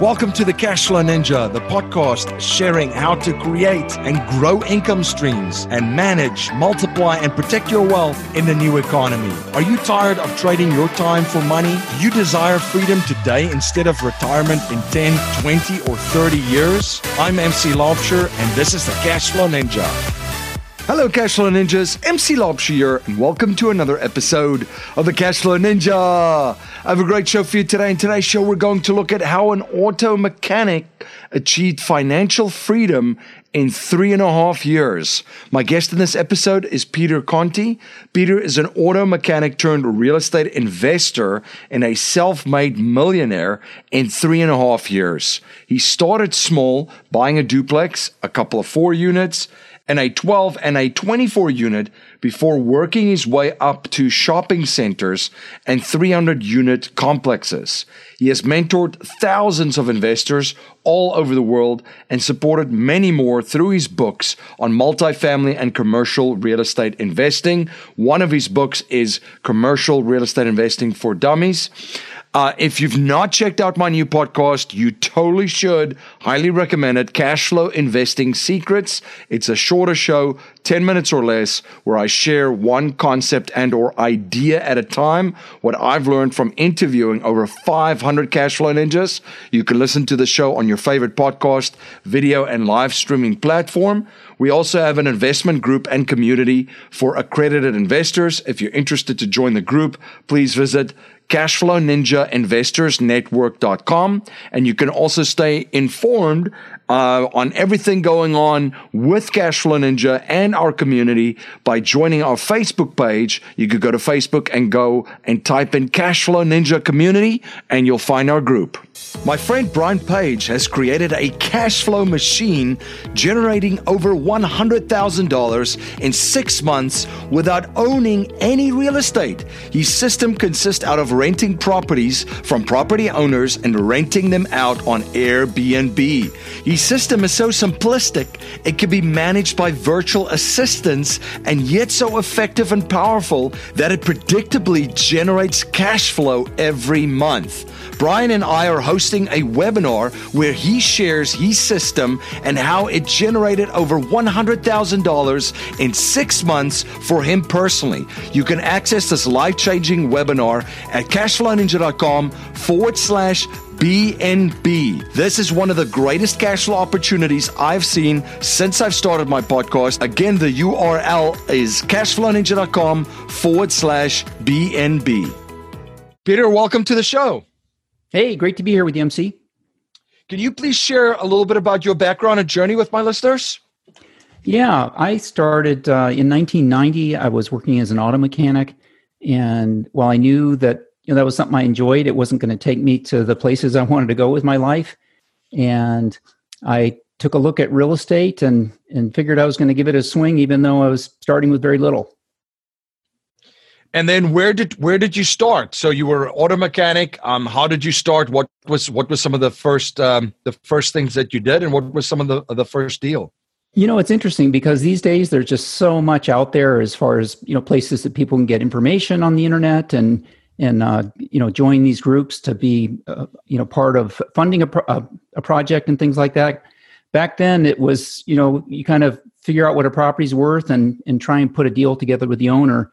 Welcome to the Cashflow Ninja, the podcast sharing how to create and grow income streams and manage, multiply, and protect your wealth in the new economy. Are you tired of trading your time for money? Do you desire freedom today instead of retirement in 10, 20, or 30 years? I'm MC Laubscher, and this is the Cashflow Ninja. Hello, Cashflow Ninjas. MC here, and welcome to another episode of the Cashflow Ninja. I have a great show for you today. In today's show, we're going to look at how an auto mechanic achieved financial freedom in three and a half years. My guest in this episode is Peter Conti. Peter is an auto mechanic turned real estate investor and a self made millionaire in three and a half years. He started small, buying a duplex, a couple of four units, and a 12 and a 24 unit before working his way up to shopping centers and 300 unit complexes. He has mentored thousands of investors all over the world and supported many more through his books on multifamily and commercial real estate investing. One of his books is Commercial Real Estate Investing for Dummies. Uh, if you've not checked out my new podcast, you totally should. Highly recommend it. Cashflow Investing Secrets. It's a shorter show, 10 minutes or less, where I share one concept and or idea at a time. What I've learned from interviewing over 500 cashflow ninjas. You can listen to the show on your favorite podcast, video, and live streaming platform. We also have an investment group and community for accredited investors. If you're interested to join the group, please visit cashflowninjainvestorsnetwork.com. And you can also stay informed uh, on everything going on with Cashflow Ninja and our community by joining our Facebook page. You could go to Facebook and go and type in Cashflow Ninja Community, and you'll find our group. My friend Brian Page has created a cash flow machine generating over $100,000 in six months without owning any real estate. His system consists out of renting properties from property owners and renting them out on Airbnb. His system is so simplistic, it can be managed by virtual assistants and yet so effective and powerful that it predictably generates cash flow every month. Brian and I are hosting a webinar where he shares his system and how it generated over $100,000 in six months for him personally. You can access this life changing webinar at cashflowninja.com forward slash BNB. This is one of the greatest cash flow opportunities I've seen since I've started my podcast. Again, the URL is cashflowninja.com forward slash BNB. Peter, welcome to the show. Hey, great to be here with you, MC. Can you please share a little bit about your background and journey with my listeners? Yeah, I started uh, in 1990. I was working as an auto mechanic, and while I knew that you know that was something I enjoyed, it wasn't going to take me to the places I wanted to go with my life. And I took a look at real estate and and figured I was going to give it a swing, even though I was starting with very little. And then where did where did you start? So you were auto mechanic. Um, how did you start? What was what was some of the first um, the first things that you did, and what was some of the the first deal? You know, it's interesting because these days there's just so much out there as far as you know places that people can get information on the internet and and uh, you know join these groups to be uh, you know part of funding a, pro- a project and things like that. Back then, it was you know you kind of figure out what a property's worth and and try and put a deal together with the owner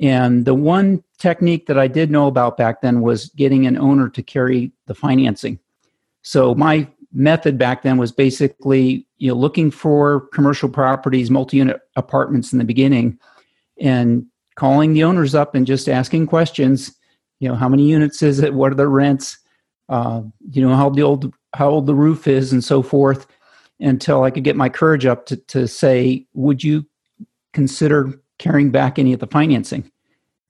and the one technique that I did know about back then was getting an owner to carry the financing. So my method back then was basically you know looking for commercial properties, multi-unit apartments in the beginning, and calling the owners up and just asking questions. You know, how many units is it? What are the rents? Uh, you know, how the old how old the roof is, and so forth, until I could get my courage up to to say, would you consider carrying back any of the financing.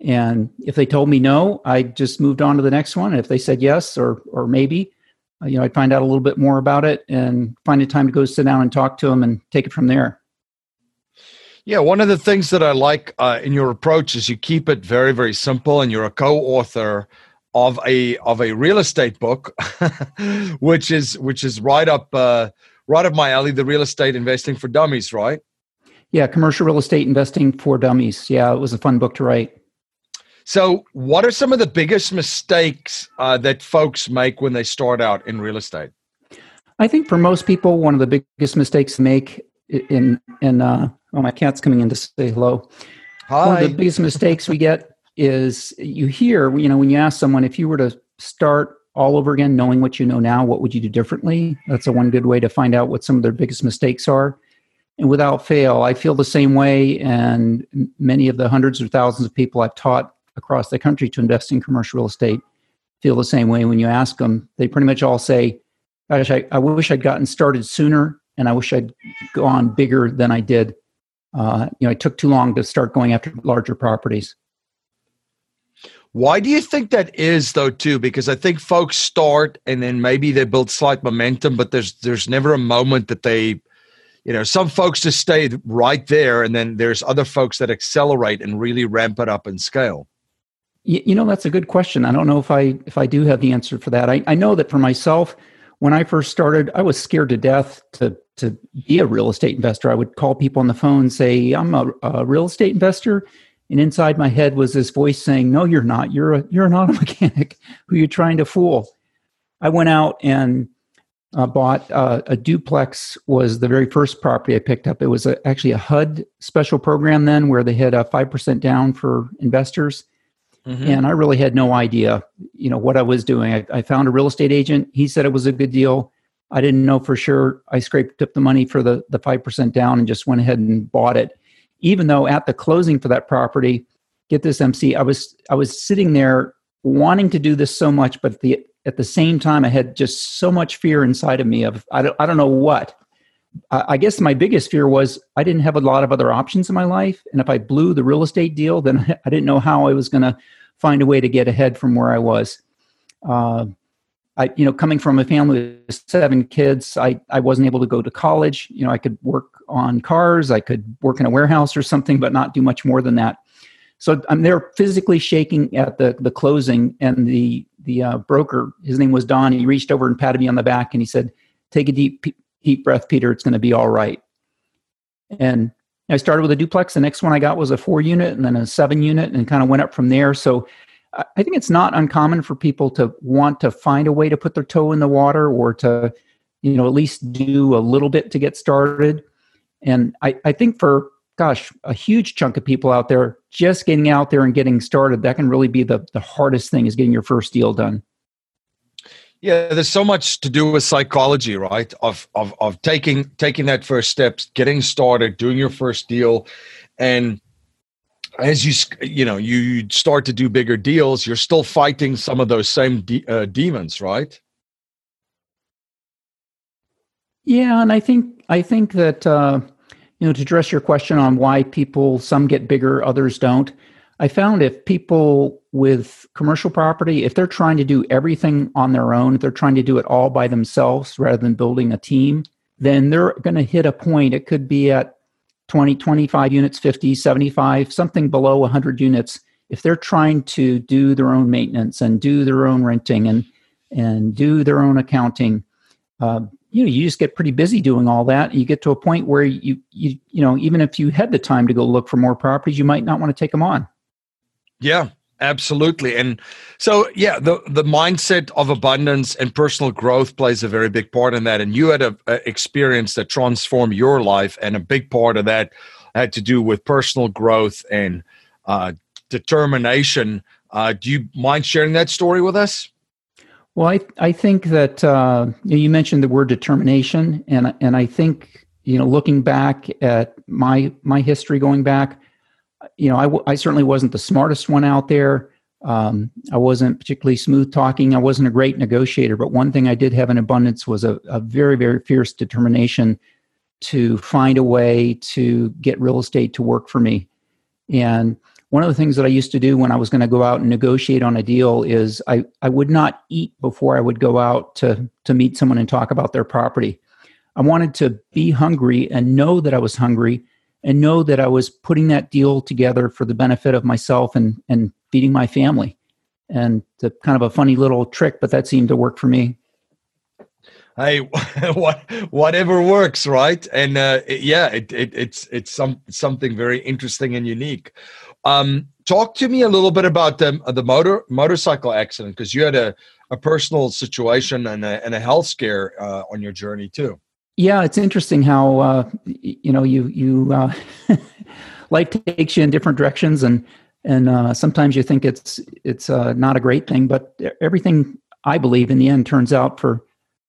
And if they told me no, I just moved on to the next one. And if they said yes or or maybe, you know, I'd find out a little bit more about it and find a time to go sit down and talk to them and take it from there. Yeah, one of the things that I like uh, in your approach is you keep it very, very simple, and you're a co-author of a of a real estate book, which is which is right up uh, right up my alley. The real estate investing for dummies, right? Yeah, commercial real estate investing for dummies. Yeah, it was a fun book to write. So, what are some of the biggest mistakes uh, that folks make when they start out in real estate? I think for most people, one of the biggest mistakes to make in in uh, oh my cat's coming in to say hello. Hi. One of the biggest mistakes we get is you hear you know when you ask someone if you were to start all over again, knowing what you know now, what would you do differently? That's a one good way to find out what some of their biggest mistakes are. And without fail, I feel the same way, and many of the hundreds of thousands of people I've taught across the country to invest in commercial real estate feel the same way. When you ask them, they pretty much all say, "Gosh, I, I wish I'd gotten started sooner, and I wish I'd gone bigger than I did. Uh, you know, it took too long to start going after larger properties." Why do you think that is though too? Because I think folks start and then maybe they build slight momentum, but there's there's never a moment that they you know, some folks just stay right there and then there's other folks that accelerate and really ramp it up and scale. You, know, that's a good question. I don't know if I if I do have the answer for that. I, I know that for myself, when I first started, I was scared to death to to be a real estate investor. I would call people on the phone say, I'm a, a real estate investor and inside my head was this voice saying, "No, you're not. You're a you're an auto mechanic who you're trying to fool." I went out and uh, bought uh, a duplex. Was the very first property I picked up. It was a, actually a HUD special program then, where they had a five percent down for investors. Mm-hmm. And I really had no idea, you know, what I was doing. I, I found a real estate agent. He said it was a good deal. I didn't know for sure. I scraped up the money for the the five percent down and just went ahead and bought it even though at the closing for that property, get this MC, I was I was sitting there wanting to do this so much, but the at the same time I had just so much fear inside of me of I don't I don't know what. I guess my biggest fear was I didn't have a lot of other options in my life, and if I blew the real estate deal, then I didn't know how I was going to find a way to get ahead from where I was. Uh, I, you know, coming from a family with seven kids, I, I wasn't able to go to college. You know, I could work on cars, I could work in a warehouse or something, but not do much more than that. So I'm there physically shaking at the, the closing, and the the uh, broker, his name was Don. He reached over and patted me on the back, and he said, "Take a deep deep breath, Peter. It's going to be all right." And I started with a duplex. The next one I got was a four unit, and then a seven unit, and kind of went up from there. So I think it's not uncommon for people to want to find a way to put their toe in the water or to, you know, at least do a little bit to get started. And I, I think for, gosh, a huge chunk of people out there, just getting out there and getting started, that can really be the, the hardest thing is getting your first deal done. Yeah, there's so much to do with psychology, right? Of of of taking taking that first steps, getting started, doing your first deal, and as you you know you start to do bigger deals you're still fighting some of those same de- uh, demons right yeah and i think i think that uh, you know to address your question on why people some get bigger others don't i found if people with commercial property if they're trying to do everything on their own if they're trying to do it all by themselves rather than building a team then they're going to hit a point it could be at 20, 25 units, 50, 75, something below 100 units, if they're trying to do their own maintenance and do their own renting and and do their own accounting, uh, you know, you just get pretty busy doing all that. You get to a point where you you you know, even if you had the time to go look for more properties, you might not want to take them on. Yeah, Absolutely. And so, yeah, the, the mindset of abundance and personal growth plays a very big part in that. And you had an experience that transformed your life, and a big part of that had to do with personal growth and uh, determination. Uh, do you mind sharing that story with us? Well, I, I think that uh, you mentioned the word determination, and and I think you know, looking back at my my history, going back, you know, I, w- I certainly wasn't the smartest one out there. Um, I wasn't particularly smooth talking. I wasn't a great negotiator, but one thing I did have in abundance was a, a very, very fierce determination to find a way to get real estate to work for me. And one of the things that I used to do when I was going to go out and negotiate on a deal is I, I would not eat before I would go out to, to meet someone and talk about their property. I wanted to be hungry and know that I was hungry and know that I was putting that deal together for the benefit of myself and, and feeding my family. And it's kind of a funny little trick, but that seemed to work for me. Hey, what whatever works, right? And uh, yeah, it, it, it's it's some something very interesting and unique. Um, talk to me a little bit about the the motor motorcycle accident because you had a, a personal situation and a, and a health scare uh, on your journey too. Yeah, it's interesting how uh, you know you you uh, life takes you in different directions, and and uh, sometimes you think it's it's uh, not a great thing, but everything I believe in the end turns out for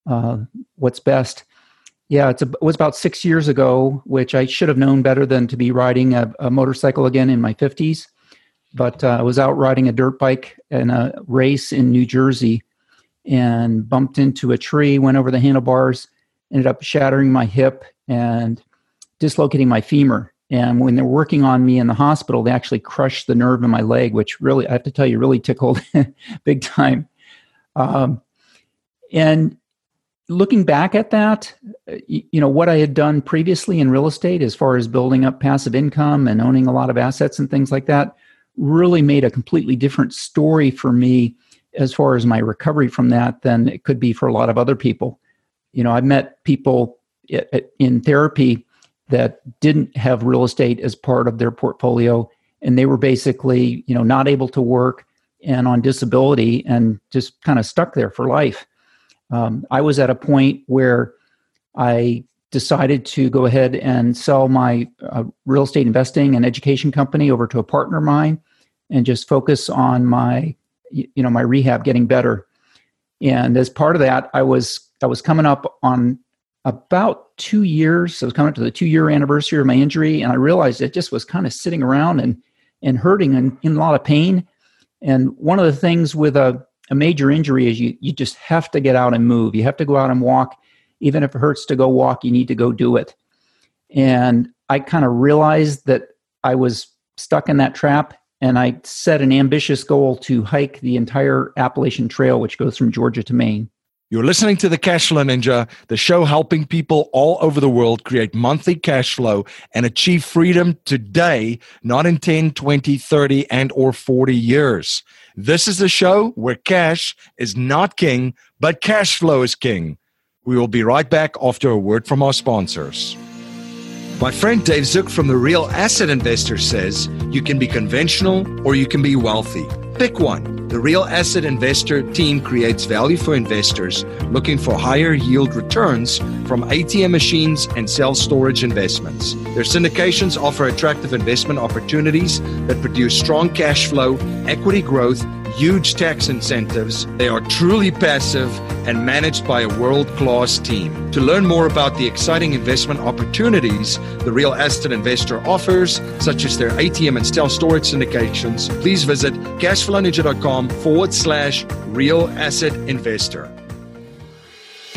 uh, what's best. Yeah, a, it was about six years ago, which I should have known better than to be riding a, a motorcycle again in my fifties. But uh, I was out riding a dirt bike in a race in New Jersey, and bumped into a tree, went over the handlebars, ended up shattering my hip and dislocating my femur. And when they're working on me in the hospital, they actually crushed the nerve in my leg, which really, I have to tell you, really tickled big time. Um, and looking back at that, you know, what I had done previously in real estate as far as building up passive income and owning a lot of assets and things like that really made a completely different story for me as far as my recovery from that than it could be for a lot of other people. You know, I've met people in therapy that didn't have real estate as part of their portfolio and they were basically, you know, not able to work and on disability and just kind of stuck there for life. Um, I was at a point where I decided to go ahead and sell my uh, real estate investing and education company over to a partner of mine and just focus on my you know my rehab getting better and as part of that i was i was coming up on about two years i was coming up to the two year anniversary of my injury and i realized it just was kind of sitting around and and hurting and in a lot of pain and one of the things with a a major injury is you, you just have to get out and move. You have to go out and walk. Even if it hurts to go walk, you need to go do it. And I kind of realized that I was stuck in that trap. And I set an ambitious goal to hike the entire Appalachian Trail, which goes from Georgia to Maine. You're listening to the Cashflow Ninja, the show helping people all over the world create monthly cash flow and achieve freedom today, not in 10, 20, 30, and or 40 years. This is a show where cash is not king, but cash flow is king. We will be right back after a word from our sponsors. My friend Dave Zook from the Real Asset Investor says you can be conventional or you can be wealthy. Pick one. The Real Asset Investor team creates value for investors looking for higher yield returns from ATM machines and self storage investments. Their syndications offer attractive investment opportunities that produce strong cash flow, equity growth, huge tax incentives. They are truly passive and managed by a world class team. To learn more about the exciting investment opportunities the Real Asset Investor offers, such as their ATM and self storage syndications, please visit cashflowninja.com forward slash real asset investor.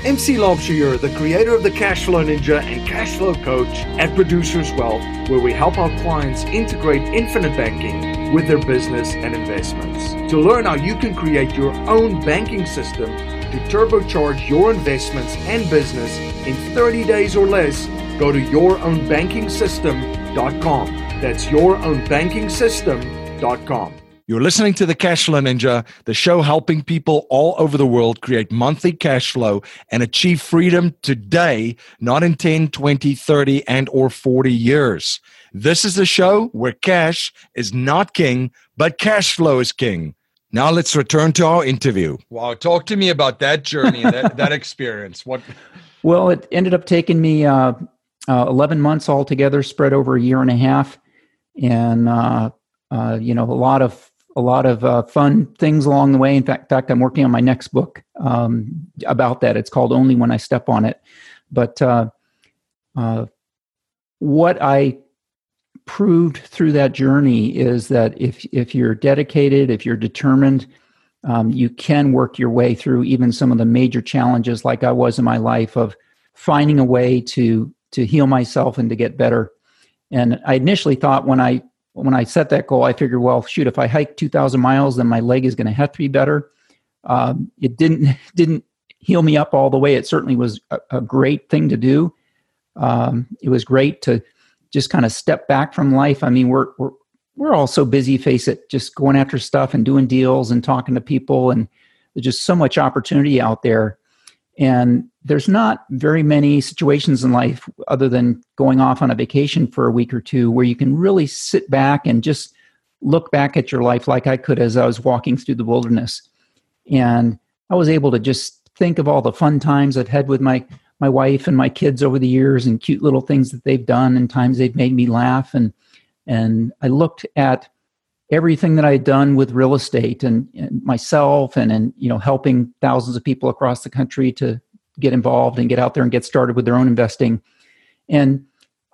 MC Laubscher, the creator of the Cashflow Ninja and Cashflow Coach at Producers Wealth, where we help our clients integrate infinite banking with their business and investments. To learn how you can create your own banking system to turbocharge your investments and business in 30 days or less, go to yourownbankingsystem.com. That's yourownbankingsystem.com. You're listening to the Cashflow Ninja, the show helping people all over the world create monthly cash flow and achieve freedom today, not in 10, 20, 30, and or 40 years. This is the show where cash is not king, but cash flow is king. Now let's return to our interview. Wow, talk to me about that journey, that, that experience. What? Well, it ended up taking me uh, uh, 11 months altogether, spread over a year and a half, and uh, uh you know a lot of a lot of uh, fun things along the way. In fact, in fact, I'm working on my next book um, about that. It's called Only When I Step on It. But uh, uh, what I proved through that journey is that if if you're dedicated, if you're determined, um, you can work your way through even some of the major challenges, like I was in my life, of finding a way to to heal myself and to get better. And I initially thought when I when I set that goal, I figured, well, shoot, if I hike 2,000 miles, then my leg is going to have to be better. Um, it didn't didn't heal me up all the way. It certainly was a, a great thing to do. Um, it was great to just kind of step back from life. I mean, we're we're we're all so busy, face it, just going after stuff and doing deals and talking to people, and there's just so much opportunity out there. And there's not very many situations in life other than going off on a vacation for a week or two where you can really sit back and just look back at your life like I could as I was walking through the wilderness. And I was able to just think of all the fun times I've had with my my wife and my kids over the years and cute little things that they've done and times they've made me laugh and and I looked at everything that I had done with real estate and, and myself and and you know helping thousands of people across the country to get involved and get out there and get started with their own investing. And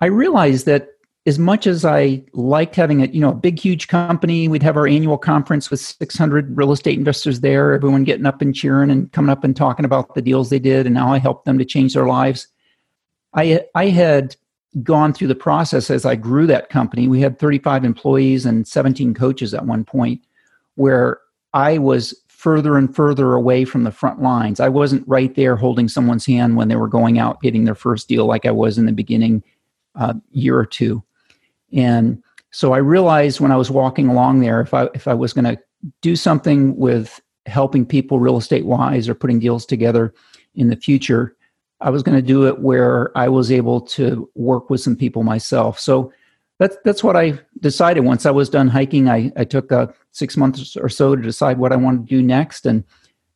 I realized that as much as I liked having a you know a big huge company, we'd have our annual conference with 600 real estate investors there, everyone getting up and cheering and coming up and talking about the deals they did, and how I helped them to change their lives. I I had gone through the process as I grew that company. We had 35 employees and 17 coaches at one point, where I was further and further away from the front lines. I wasn't right there holding someone's hand when they were going out getting their first deal like I was in the beginning uh, year or two. And so I realized when I was walking along there, if I if I was going to do something with helping people real estate wise or putting deals together in the future, I was going to do it where I was able to work with some people myself. So that's that's what I decided. Once I was done hiking, I, I took uh, six months or so to decide what I wanted to do next, and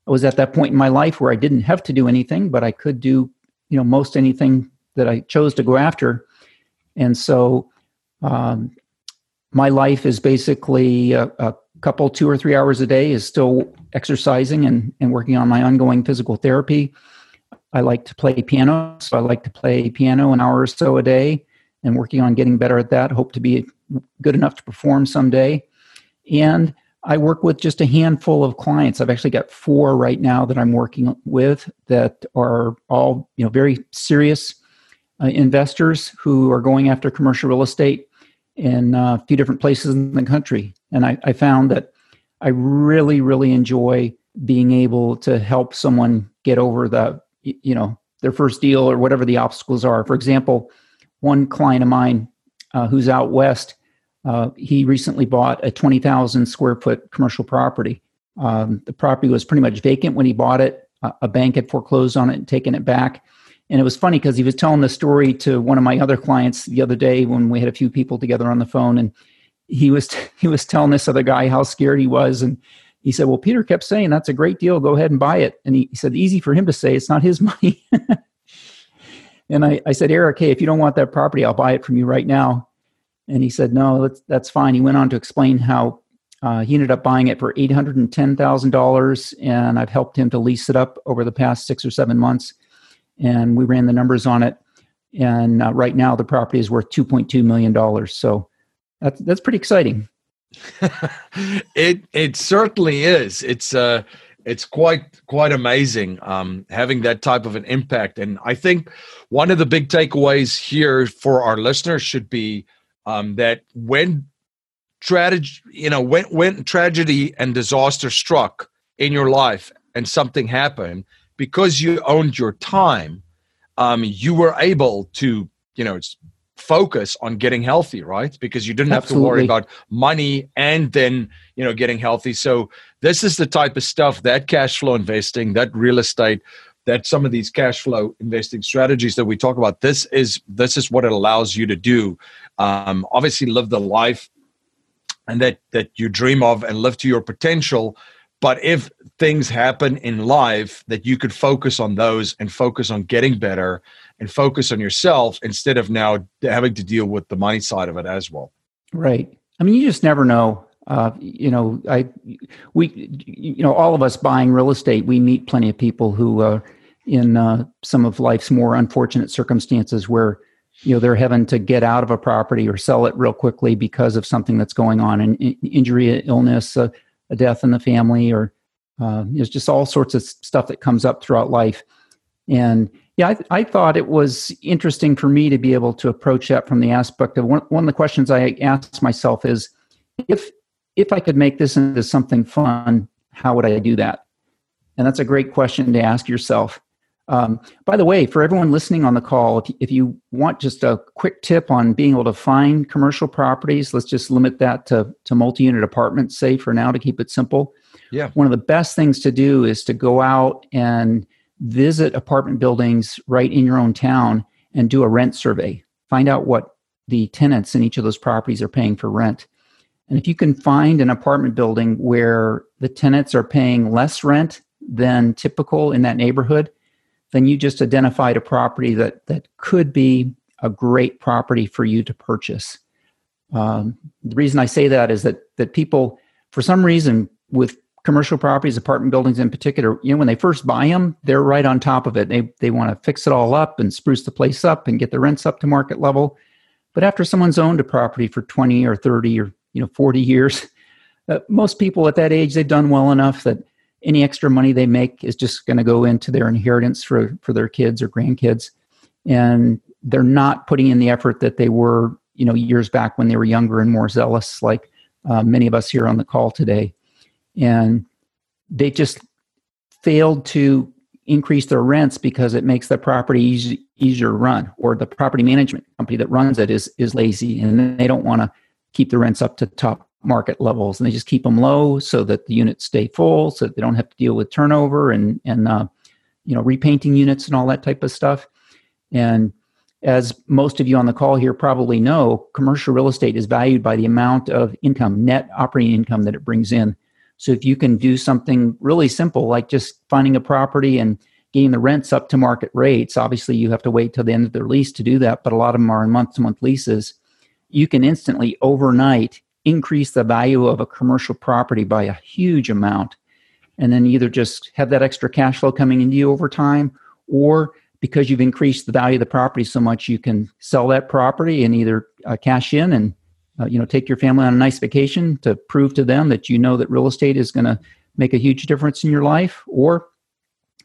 I was at that point in my life where I didn't have to do anything, but I could do you know most anything that I chose to go after. And so um, my life is basically a, a, couple, two or three hours a day, is still exercising and, and working on my ongoing physical therapy. I like to play piano, so I like to play piano an hour or so a day and working on getting better at that. Hope to be good enough to perform someday. And I work with just a handful of clients. I've actually got four right now that I'm working with that are all, you know, very serious uh, investors who are going after commercial real estate in uh, a few different places in the country. And I, I found that I really, really enjoy being able to help someone get over the, you know, their first deal or whatever the obstacles are. For example, one client of mine uh, who's out west, uh, he recently bought a 20,000 square foot commercial property. Um, the property was pretty much vacant when he bought it. Uh, a bank had foreclosed on it and taken it back. And it was funny because he was telling the story to one of my other clients the other day when we had a few people together on the phone, and he was he was telling this other guy how scared he was, and he said, "Well, Peter kept saying that's a great deal. Go ahead and buy it." And he, he said, "Easy for him to say. It's not his money." and I, I said, "Eric, hey, if you don't want that property, I'll buy it from you right now." And he said, "No, that's that's fine." He went on to explain how uh, he ended up buying it for eight hundred and I've helped him to lease it up over the past six or seven months and we ran the numbers on it. And uh, right now, the property is worth two point two million dollars. So that's that's pretty exciting. it it certainly is. It's uh it's quite quite amazing um, having that type of an impact. And I think one of the big takeaways here for our listeners should be um, that when tragedy, you know, when when tragedy and disaster struck in your life and something happened, because you owned your time, um, you were able to, you know, focus on getting healthy, right? Because you didn't have Absolutely. to worry about money and then, you know, getting healthy. So this is the type of stuff that cash flow investing, that real estate, that some of these cash flow investing strategies that we talk about, this is this is what it allows you to do. Um, obviously, live the life and that that you dream of and live to your potential but if things happen in life that you could focus on those and focus on getting better and focus on yourself instead of now having to deal with the money side of it as well. Right. I mean, you just never know. Uh, you know, I, we, you know, all of us buying real estate, we meet plenty of people who are in uh, some of life's more unfortunate circumstances where, you know, they're having to get out of a property or sell it real quickly because of something that's going on, an injury, illness, uh, a death in the family or uh, there's just all sorts of stuff that comes up throughout life. And yeah I, I, thought it was interesting for me to be able to approach that from the aspect of one, one of the questions i asked myself is if if i could make this into something fun how would i do that? And that's a great question to ask yourself um, by the way, for everyone listening on the call, if, if you want just a quick tip on being able to find commercial properties, let's just limit that to, to multi unit apartments, say for now to keep it simple. Yeah. One of the best things to do is to go out and visit apartment buildings right in your own town and do a rent survey. Find out what the tenants in each of those properties are paying for rent. And if you can find an apartment building where the tenants are paying less rent than typical in that neighborhood, then you just identified a property that, that could be a great property for you to purchase. Um, the reason I say that is that that people, for some reason, with commercial properties, apartment buildings in particular, you know, when they first buy them, they're right on top of it. They they want to fix it all up and spruce the place up and get the rents up to market level. But after someone's owned a property for 20 or 30 or you know 40 years, uh, most people at that age they've done well enough that any extra money they make is just going to go into their inheritance for for their kids or grandkids, and they're not putting in the effort that they were you know years back when they were younger and more zealous, like uh, many of us here on the call today, and they just failed to increase their rents because it makes the property easy, easier to run, or the property management company that runs it is is lazy and they don't want to keep the rents up to top market levels, and they just keep them low so that the units stay full, so that they don't have to deal with turnover and and uh, you know repainting units and all that type of stuff, and as most of you on the call here probably know, commercial real estate is valued by the amount of income, net operating income that it brings in. So if you can do something really simple, like just finding a property and getting the rents up to market rates, obviously you have to wait till the end of their lease to do that, but a lot of them are in month to month leases. You can instantly, overnight, increase the value of a commercial property by a huge amount. And then either just have that extra cash flow coming into you over time or because you've increased the value of the property so much, you can sell that property and either uh, cash in and uh, you know take your family on a nice vacation to prove to them that you know that real estate is going to make a huge difference in your life, or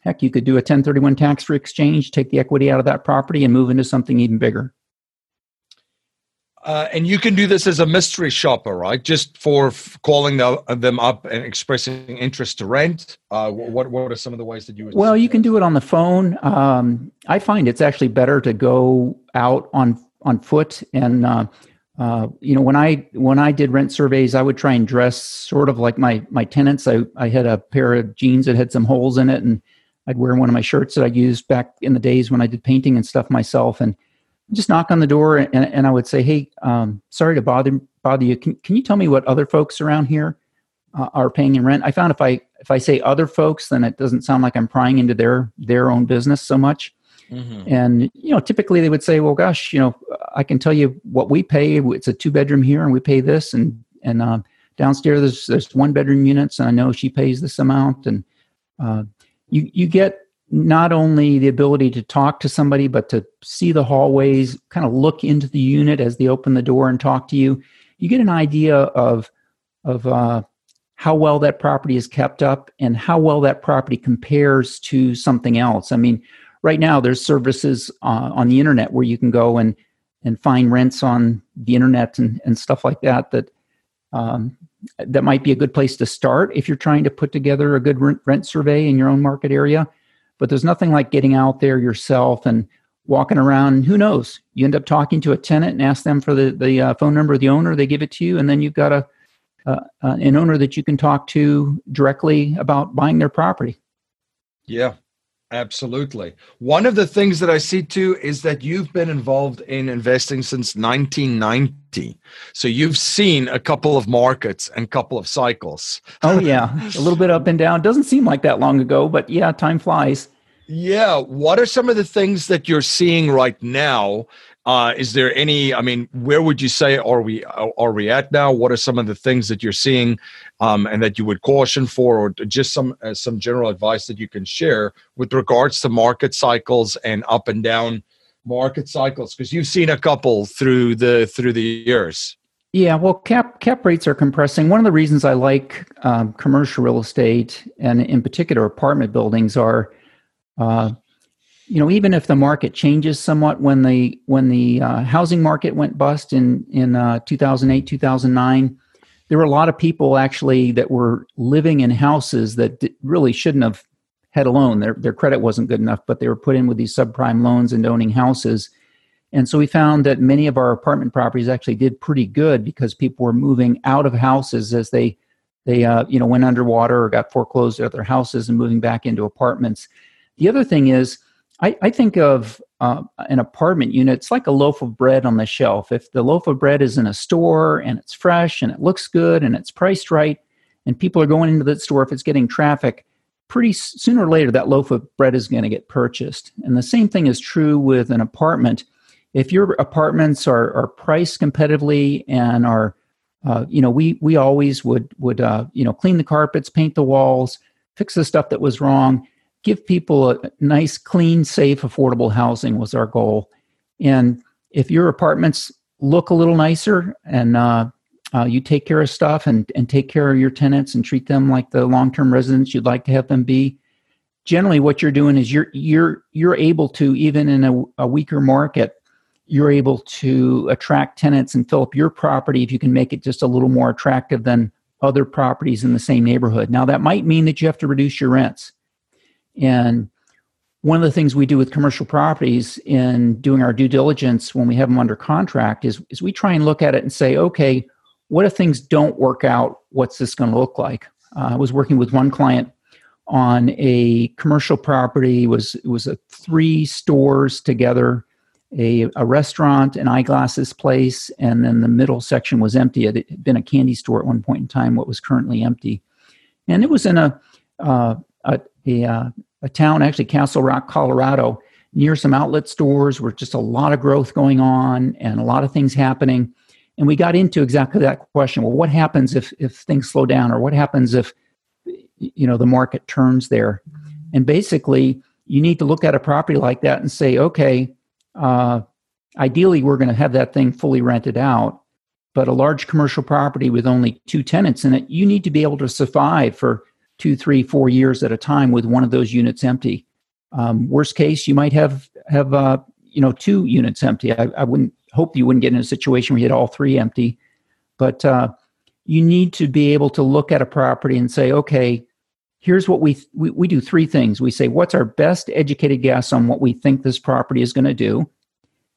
heck, you could do a 1031 tax-free exchange, take the equity out of that property, and move into something even bigger. Uh, and you can do this as a mystery shopper, right? Just for f- calling the, them up and expressing interest to rent. Uh, what what are some of the ways that you? well, you can do it on the phone. Um, I find it's actually better to go out on on foot. And uh, uh, you know, when I when I did rent surveys, I would try and dress sort of like my my tenants. I I had a pair of jeans that had some holes in it, and I'd wear one of my shirts that I used back in the days when I did painting and stuff myself, and just knock on the door and, and I would say, "Hey, um, sorry to bother bother you. Can, can you tell me what other folks around here uh, are paying in rent?" I found if I if I say other folks, then it doesn't sound like I'm prying into their their own business so much. Mm-hmm. And you know, typically they would say, "Well, gosh, you know, I can tell you what we pay. It's a two bedroom here, and we pay this, and and uh, downstairs there's there's one bedroom units, and I know she pays this amount." And uh, you you get not only the ability to talk to somebody, but to see the hallways, kind of look into the unit as they open the door and talk to you. You get an idea of of uh, how well that property is kept up and how well that property compares to something else. I mean, right now there's services uh, on the internet where you can go and and find rents on the internet and, and stuff like that that um, that might be a good place to start if you're trying to put together a good rent, rent survey in your own market area but there's nothing like getting out there yourself and walking around. Who knows? You end up talking to a tenant and ask them for the, the uh, phone number of the owner. They give it to you, and then you've got a uh, uh, an owner that you can talk to directly about buying their property. Yeah, Absolutely. One of the things that I see too is that you've been involved in investing since 1990. So you've seen a couple of markets and a couple of cycles. oh, yeah. A little bit up and down. Doesn't seem like that long ago, but yeah, time flies. Yeah. What are some of the things that you're seeing right now uh, is there any? I mean, where would you say are we are we at now? What are some of the things that you're seeing, um, and that you would caution for, or just some uh, some general advice that you can share with regards to market cycles and up and down market cycles? Because you've seen a couple through the through the years. Yeah, well, cap cap rates are compressing. One of the reasons I like um, commercial real estate, and in particular apartment buildings, are uh, you know, even if the market changes somewhat when the when the uh, housing market went bust in in uh, 2008 2009, there were a lot of people actually that were living in houses that really shouldn't have had a loan. Their their credit wasn't good enough, but they were put in with these subprime loans and owning houses. And so we found that many of our apartment properties actually did pretty good because people were moving out of houses as they they uh, you know went underwater or got foreclosed of their houses and moving back into apartments. The other thing is I, I think of uh, an apartment unit, it's like a loaf of bread on the shelf. If the loaf of bread is in a store and it's fresh and it looks good and it's priced right, and people are going into that store, if it's getting traffic, pretty sooner or later that loaf of bread is going to get purchased. And the same thing is true with an apartment. If your apartments are, are priced competitively and are, uh, you know, we we always would would uh, you know clean the carpets, paint the walls, fix the stuff that was wrong give people a nice, clean, safe, affordable housing was our goal. And if your apartments look a little nicer and uh, uh, you take care of stuff and, and take care of your tenants and treat them like the long-term residents you'd like to have them be, generally what you're doing is you're you're you're able to even in a, a weaker market you're able to attract tenants and fill up your property if you can make it just a little more attractive than other properties in the same neighborhood. Now, that might mean that you have to reduce your rents. And one of the things we do with commercial properties in doing our due diligence when we have them under contract is, is we try and look at it and say, okay, what if things don't work out? What's this going to look like? Uh, I was working with one client on a commercial property. It was it was a three stores together, a, a restaurant, an eyeglasses place, and then the middle section was empty. It had been a candy store at one point in time. What was currently empty, and it was in a uh, a, a, a town, actually Castle Rock, Colorado, near some outlet stores where just a lot of growth going on and a lot of things happening. And we got into exactly that question. Well, what happens if, if things slow down or what happens if, you know, the market turns there? And basically, you need to look at a property like that and say, okay, uh, ideally, we're going to have that thing fully rented out. But a large commercial property with only two tenants in it, you need to be able to survive for two, three, four years at a time with one of those units empty. Um, worst case, you might have have uh, you know two units empty. I, I, wouldn't hope you wouldn't get in a situation where you had all three empty, but uh, you need to be able to look at a property and say, okay, here's what we, we we do three things. We say what's our best educated guess on what we think this property is going to do,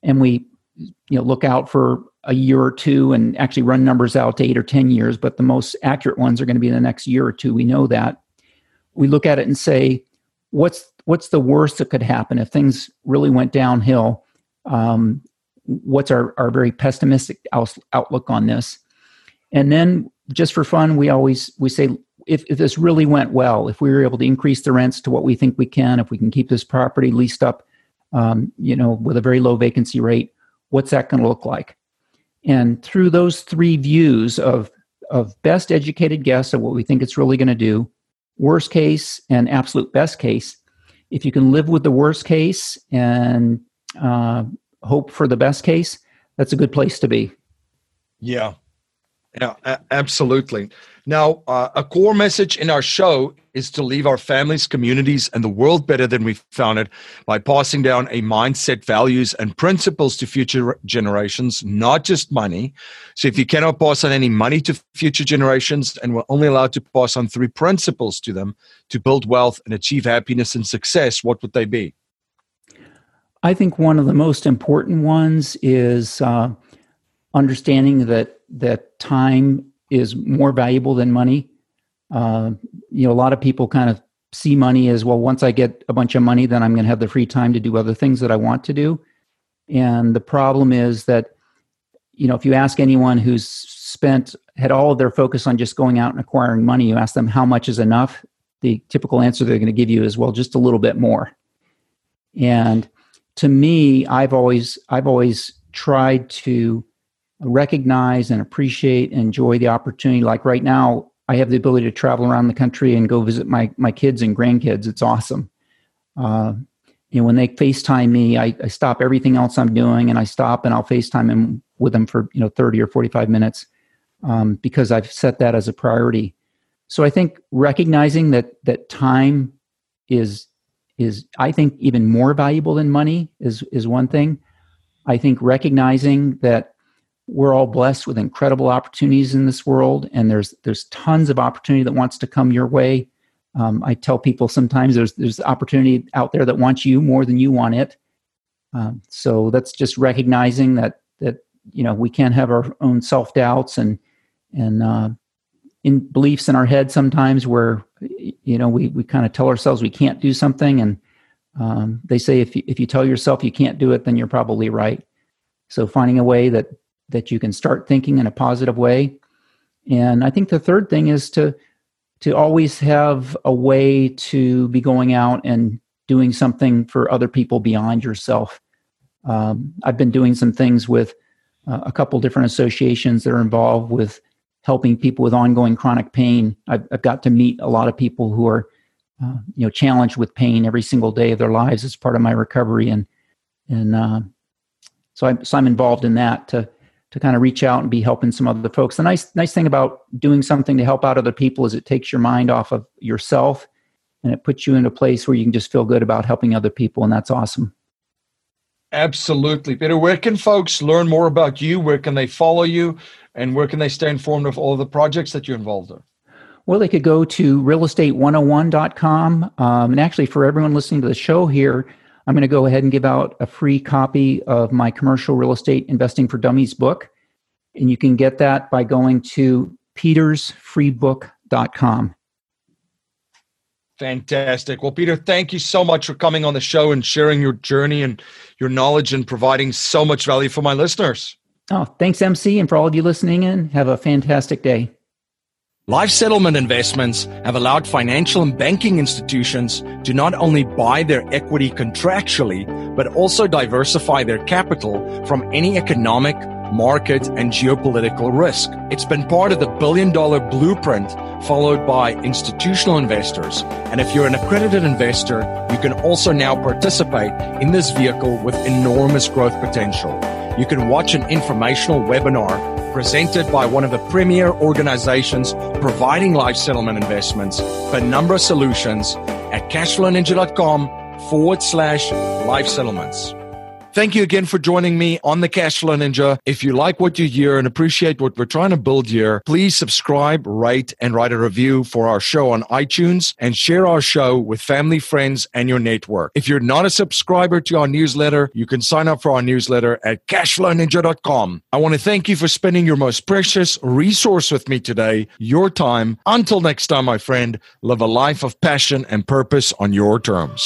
and we you know look out for a year or two and actually run numbers out to eight or 10 years, but the most accurate ones are going to be in the next year or two. We know that. We look at it and say, what's, what's the worst that could happen if things really went downhill? Um, what's our, our very pessimistic outlook on this? And then just for fun, we always, we say, if, if this really went well, if we were able to increase the rents to what we think we can, if we can keep this property leased up, um, you know, with a very low vacancy rate, what's that going to look like? And through those three views of, of best educated guess of what we think it's really going to do, worst case and absolute best case, if you can live with the worst case and uh, hope for the best case, that's a good place to be. Yeah, yeah, absolutely. Now, uh, a core message in our show is to leave our families, communities, and the world better than we found it by passing down a mindset, values, and principles to future generations, not just money. So, if you cannot pass on any money to future generations and we're only allowed to pass on three principles to them to build wealth and achieve happiness and success, what would they be? I think one of the most important ones is uh, understanding that that time is more valuable than money. Uh, you know, a lot of people kind of see money as well. Once I get a bunch of money, then I'm going to have the free time to do other things that I want to do. And the problem is that, you know, if you ask anyone who's spent had all of their focus on just going out and acquiring money, you ask them how much is enough. The typical answer they're going to give you is, well, just a little bit more. And to me, I've always I've always tried to recognize and appreciate and enjoy the opportunity. Like right now, I have the ability to travel around the country and go visit my my kids and grandkids. It's awesome. Uh, you know, when they FaceTime me, I, I stop everything else I'm doing and I stop and I'll FaceTime them with them for you know 30 or 45 minutes um, because I've set that as a priority. So I think recognizing that that time is is I think even more valuable than money is is one thing. I think recognizing that we're all blessed with incredible opportunities in this world and there's there's tons of opportunity that wants to come your way um, i tell people sometimes there's there's opportunity out there that wants you more than you want it um, so that's just recognizing that that you know we can't have our own self doubts and and uh, in beliefs in our head sometimes where you know we we kind of tell ourselves we can't do something and Um, they say if you, if you tell yourself you can't do it, then you're probably right. So finding a way that that you can start thinking in a positive way. And I think the third thing is to to always have a way to be going out and doing something for other people beyond yourself. Um, I've been doing some things with uh, a couple different associations that are involved with helping people with ongoing chronic pain. I've, I've got to meet a lot of people who are, uh, you know, challenged with pain every single day of their lives as part of my recovery, and and uh, so I'm so I'm involved in that to to kind of reach out and be helping some other folks. The nice nice thing about doing something to help out other people is it takes your mind off of yourself and it puts you in a place where you can just feel good about helping other people, and that's awesome. Absolutely. Peter, where can folks learn more about you? Where can they follow you? And where can they stay informed of all the projects that you're involved in? Well, they could go to realestate101.com. Um, and actually, for everyone listening to the show here, I'm going to go ahead and give out a free copy of my commercial real estate investing for dummies book. And you can get that by going to petersfreebook.com. Fantastic. Well, Peter, thank you so much for coming on the show and sharing your journey and your knowledge and providing so much value for my listeners. Oh, thanks, MC, and for all of you listening in. Have a fantastic day. Life settlement investments have allowed financial and banking institutions to not only buy their equity contractually, but also diversify their capital from any economic, market, and geopolitical risk. It's been part of the billion dollar blueprint followed by institutional investors. And if you're an accredited investor, you can also now participate in this vehicle with enormous growth potential. You can watch an informational webinar presented by one of the premier organizations providing life settlement investments, Penumbra Solutions, at cashflowninja.com forward slash life settlements. Thank you again for joining me on the Cashflow Ninja. If you like what you hear and appreciate what we're trying to build here, please subscribe, rate, and write a review for our show on iTunes and share our show with family, friends, and your network. If you're not a subscriber to our newsletter, you can sign up for our newsletter at cashflowninja.com. I want to thank you for spending your most precious resource with me today, your time. Until next time, my friend, live a life of passion and purpose on your terms.